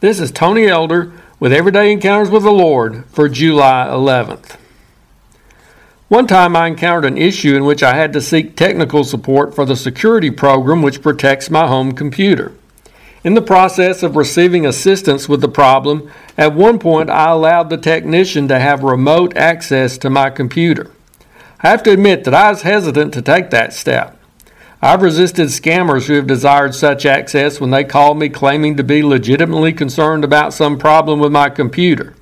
This is Tony Elder with Everyday Encounters with the Lord for July 11th. One time I encountered an issue in which I had to seek technical support for the security program which protects my home computer. In the process of receiving assistance with the problem, at one point I allowed the technician to have remote access to my computer. I have to admit that I was hesitant to take that step. I've resisted scammers who have desired such access when they call me claiming to be legitimately concerned about some problem with my computer.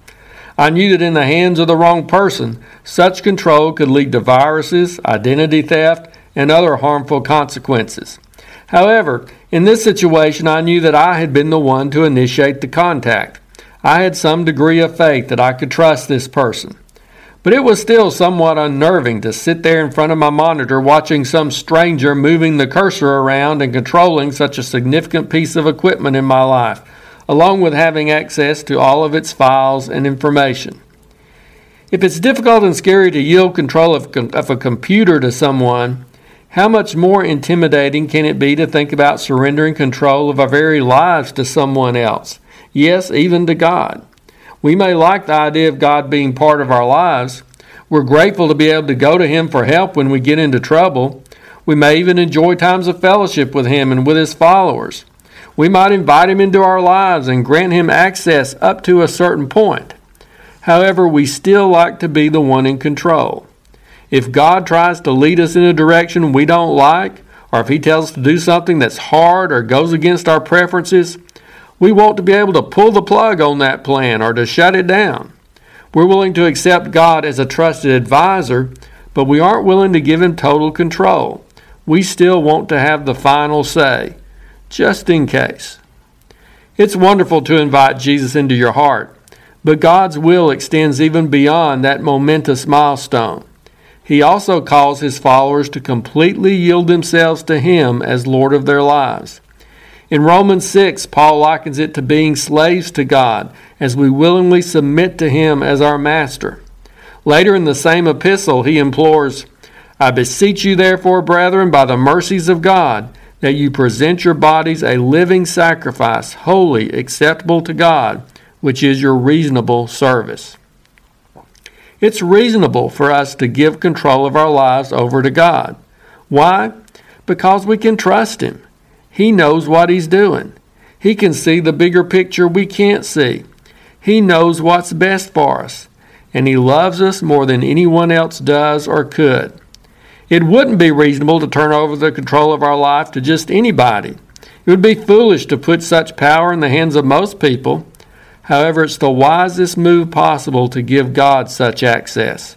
I knew that in the hands of the wrong person, such control could lead to viruses, identity theft, and other harmful consequences. However, in this situation, I knew that I had been the one to initiate the contact. I had some degree of faith that I could trust this person. But it was still somewhat unnerving to sit there in front of my monitor watching some stranger moving the cursor around and controlling such a significant piece of equipment in my life, along with having access to all of its files and information. If it's difficult and scary to yield control of, of a computer to someone, how much more intimidating can it be to think about surrendering control of our very lives to someone else? Yes, even to God. We may like the idea of God being part of our lives. We're grateful to be able to go to Him for help when we get into trouble. We may even enjoy times of fellowship with Him and with His followers. We might invite Him into our lives and grant Him access up to a certain point. However, we still like to be the one in control. If God tries to lead us in a direction we don't like, or if He tells us to do something that's hard or goes against our preferences, we want to be able to pull the plug on that plan or to shut it down. We're willing to accept God as a trusted advisor, but we aren't willing to give him total control. We still want to have the final say, just in case. It's wonderful to invite Jesus into your heart, but God's will extends even beyond that momentous milestone. He also calls his followers to completely yield themselves to him as Lord of their lives. In Romans 6, Paul likens it to being slaves to God as we willingly submit to Him as our master. Later in the same epistle, he implores, I beseech you, therefore, brethren, by the mercies of God, that you present your bodies a living sacrifice, holy, acceptable to God, which is your reasonable service. It's reasonable for us to give control of our lives over to God. Why? Because we can trust Him. He knows what He's doing. He can see the bigger picture we can't see. He knows what's best for us, and He loves us more than anyone else does or could. It wouldn't be reasonable to turn over the control of our life to just anybody. It would be foolish to put such power in the hands of most people. However, it's the wisest move possible to give God such access.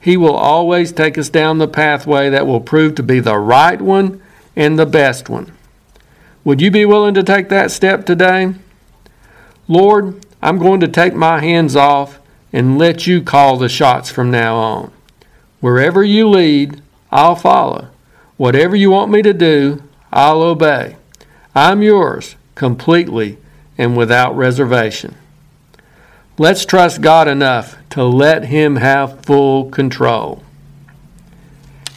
He will always take us down the pathway that will prove to be the right one and the best one. Would you be willing to take that step today? Lord, I'm going to take my hands off and let you call the shots from now on. Wherever you lead, I'll follow. Whatever you want me to do, I'll obey. I'm yours completely and without reservation. Let's trust God enough to let Him have full control.